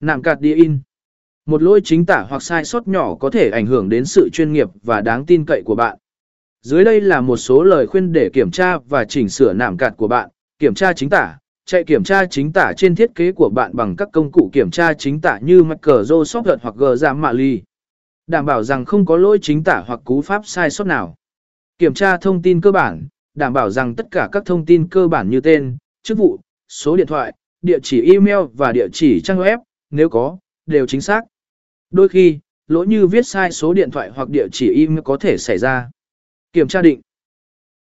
Nạm cạt đi in. Một lỗi chính tả hoặc sai sót nhỏ có thể ảnh hưởng đến sự chuyên nghiệp và đáng tin cậy của bạn. Dưới đây là một số lời khuyên để kiểm tra và chỉnh sửa nạm cạt của bạn. Kiểm tra chính tả. Chạy kiểm tra chính tả trên thiết kế của bạn bằng các công cụ kiểm tra chính tả như Microsoft hoặc Grammarly. Đảm bảo rằng không có lỗi chính tả hoặc cú pháp sai sót nào. Kiểm tra thông tin cơ bản, đảm bảo rằng tất cả các thông tin cơ bản như tên, chức vụ, số điện thoại, địa chỉ email và địa chỉ trang web, nếu có, đều chính xác. Đôi khi, lỗi như viết sai số điện thoại hoặc địa chỉ email có thể xảy ra. Kiểm tra định.